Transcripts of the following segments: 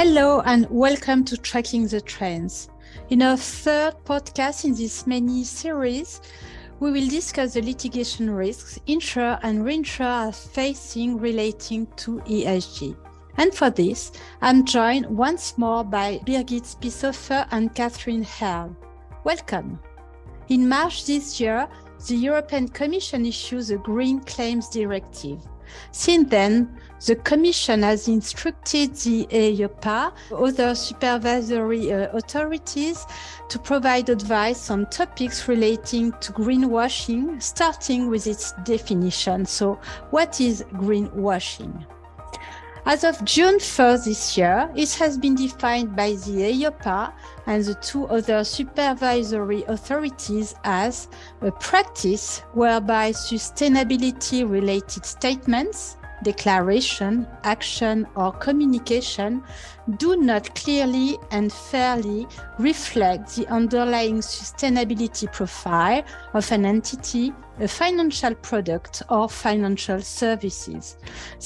Hello and welcome to Tracking the Trends. In our third podcast in this mini series, we will discuss the litigation risks insurer and reinsurer are facing relating to ESG. And for this, I'm joined once more by Birgit Spiesshofer and Katherine Harle. Welcome. In March this year, the European Commission issued the Green Claims Directive. Since then, the Commission has instructed the EIOPA, other supervisory uh, authorities, to provide advice on topics relating to greenwashing, starting with its definition. So, what is greenwashing? As of June 1st this year, it has been defined by the EIOPA and the two other supervisory authorities as a practice whereby sustainability related statements, declaration, action, or communication do not clearly and fairly reflect the underlying sustainability profile of an entity, a financial product, or financial services.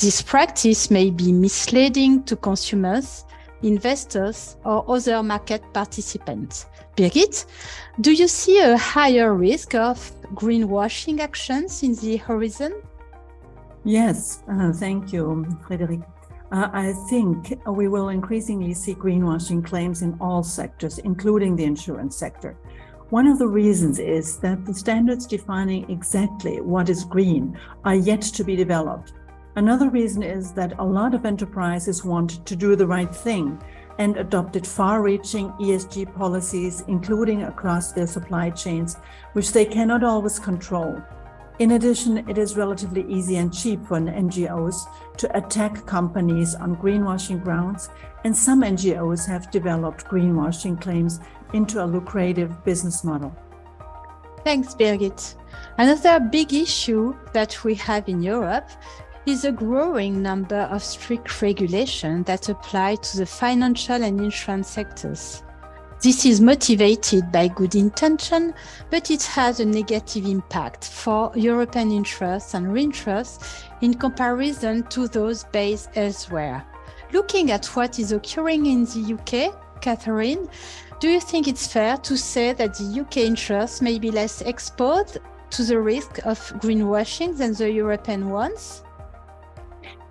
This practice may be misleading to consumers, investors, or other market participants. Birgit, do you see a higher risk of greenwashing actions in the horizon? Yes, uh, thank you, Frederique. Uh, I think we will increasingly see greenwashing claims in all sectors, including the insurance sector. One of the reasons is that the standards defining exactly what is green are yet to be developed. Another reason is that a lot of enterprises want to do the right thing and adopted far reaching ESG policies, including across their supply chains, which they cannot always control. In addition, it is relatively easy and cheap for NGOs to attack companies on greenwashing grounds, and some NGOs have developed greenwashing claims into a lucrative business model. Thanks, Birgit. Another big issue that we have in Europe is a growing number of strict regulations that apply to the financial and insurance sectors. This is motivated by good intention, but it has a negative impact for European interests and reinsurers in comparison to those based elsewhere. Looking at what is occurring in the UK, Katherine, do you think it's fair to say that the UK interests may be less exposed to the risk of greenwashing than the European ones?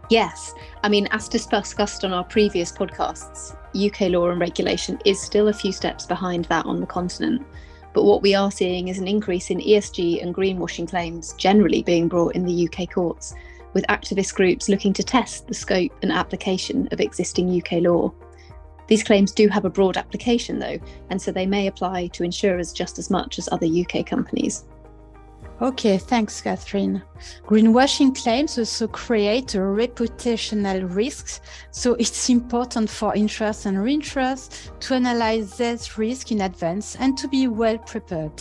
Yes. I mean, as discussed on our previous podcasts, UK law and regulation is still a few steps behind that on the continent. But what we are seeing is an increase in ESG and greenwashing claims generally being brought in the UK courts, with activist groups looking to test the scope and application of existing UK law. These claims do have a broad application, though, and so they may apply to insurers just as much as other UK companies. Okay, thanks, Katherine. Greenwashing claims also create a reputational risks, so it's important for insurers and reinsurers to analyze this risk in advance and to be well prepared.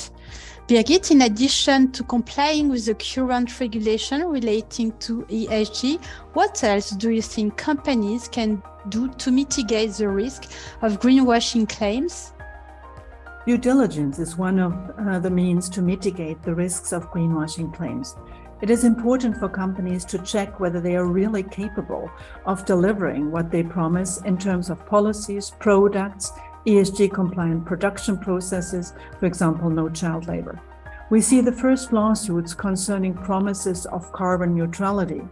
Birgit, in addition to complying with the current regulation relating to ESG, what else do you think companies can do to mitigate the risk of greenwashing claims? Due diligence is one of uh, the means to mitigate the risks of greenwashing claims. It is important for companies to check whether they are really capable of delivering what they promise in terms of policies, products, ESG compliant production processes, for example, no child labor. We see the first lawsuits concerning promises of carbon neutrality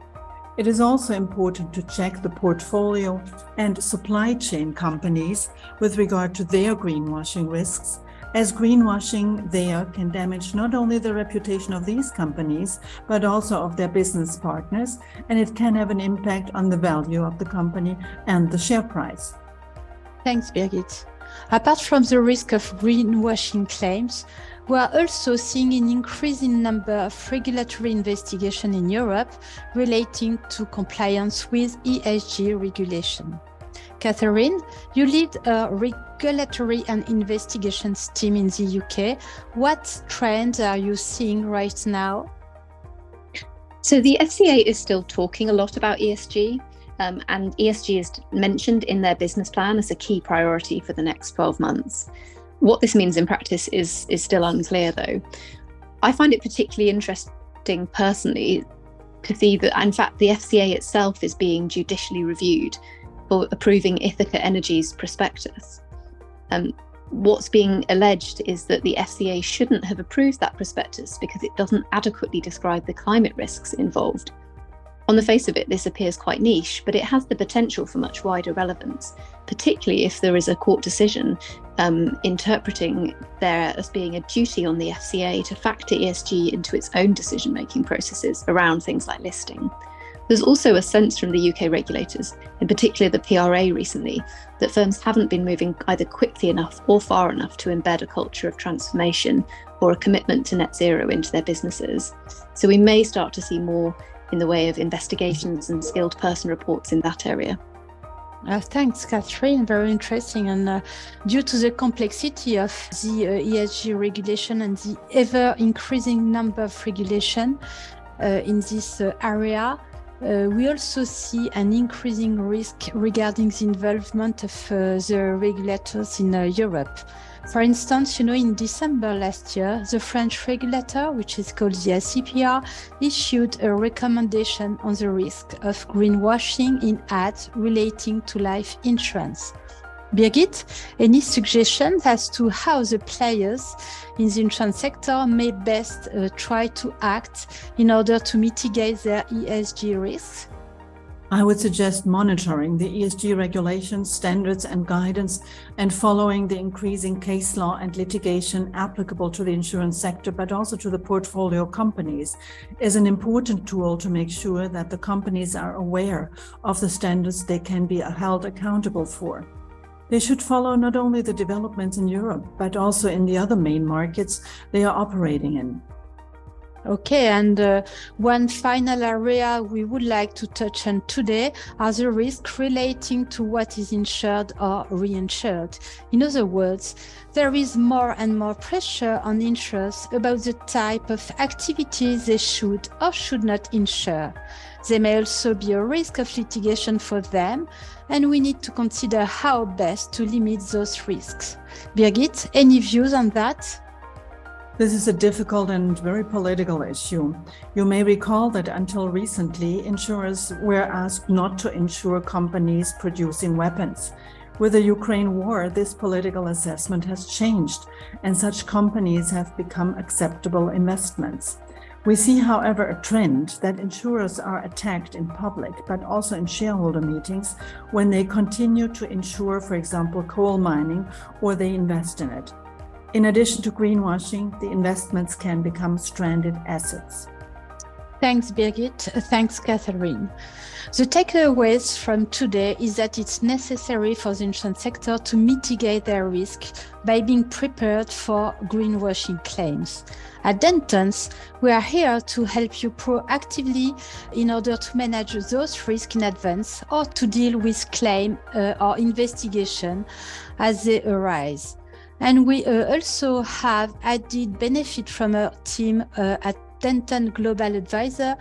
it is also important to check the portfolio and supply chain companies with regard to their greenwashing risks, as greenwashing there can damage not only the reputation of these companies, but also of their business partners, and it can have an impact on the value of the company and the share price. Thanks, Birgit. Apart from the risk of greenwashing claims, we are also seeing an increasing number of regulatory investigation in Europe relating to compliance with ESG regulation. Katherine, you lead a regulatory and investigations team in the UK. What trends are you seeing right now? So, the FCA is still talking a lot about ESG, um, and ESG is mentioned in their business plan as a key priority for the next 12 months. What this means in practice is, is still unclear, though. I find it particularly interesting personally to see that, in fact, the FCA itself is being judicially reviewed. for approving Ithaca Energy's prospectus. Um, what's being alleged is that the FCA shouldn't have approved that prospectus because it doesn't adequately describe the climate risks involved. On the face of it, this appears quite niche, but it has the potential for much wider relevance, particularly if there is a court decision um, interpreting there as being a duty on the FCA to factor ESG into its own decision making processes around things like listing. There's also a sense from the UK regulators, in particular the PRA recently, that firms haven't been moving either quickly enough or far enough to embed a culture of transformation or a commitment to net zero into their businesses. So we may start to see more in the way of investigations and skilled person reports in that area. Uh, thanks, Katherine. Very interesting. And uh, due to the complexity of the uh, ESG regulation and the ever increasing number of regulation uh, in this uh, area, uh, we also see an increasing risk regarding the involvement of the regulators in Europe. For instance, you know, in December last year, the French regulator, which is called the ACPR, issued a recommendation on the risk of greenwashing in ads relating to life insurance. Birgit, any suggestions as to how the players in the insurance sector may best uh, try to act in order to mitigate their ESG risks? I would suggest monitoring the ESG regulations, standards, and guidance, and following the increasing case law and litigation applicable to the insurance sector, but also to the portfolio companies, is an important tool to make sure that the companies are aware of the standards they can be held accountable for. They should follow not only the developments in Europe, but also in the other main markets they are operating in. Okay, and uh, one final area we would like to touch on today are the risks relating to what is insured or reinsured. In other words, there is more and more pressure on insurers about the type of activities they should or should not insure. There may also be a risk of litigation for them, and we need to consider how best to limit those risks. Birgit, any views on that? This is a difficult and very political issue. You may recall that until recently, insurers were asked not to insure companies producing weapons. With the Ukraine war, this political assessment has changed, and such companies have become acceptable investments. We see, however, a trend that insurers are attacked in public, but also in shareholder meetings when they continue to insure, for example, coal mining, or they invest in it. In addition to greenwashing, the investments can become stranded assets. Thanks, Birgit. Thanks, Katherine. The takeaways from today is that it's necessary for the insurance sector to mitigate their risk by being prepared for greenwashing claims. At Dentons, we are here to help you proactively in order to manage those risks in advance or to deal with claim uh, or investigation as they arise. And we uh, also have added benefit from our team uh, at Denton Global Advisor,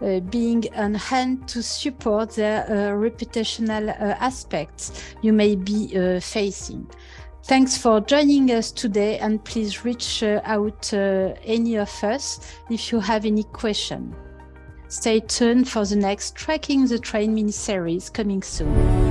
uh, being on hand to support the uh, reputational uh, aspects you may be uh, facing. Thanks for joining us today, and please reach out any of us if you have any question. Stay tuned for the next Tracking the Trends mini series coming soon.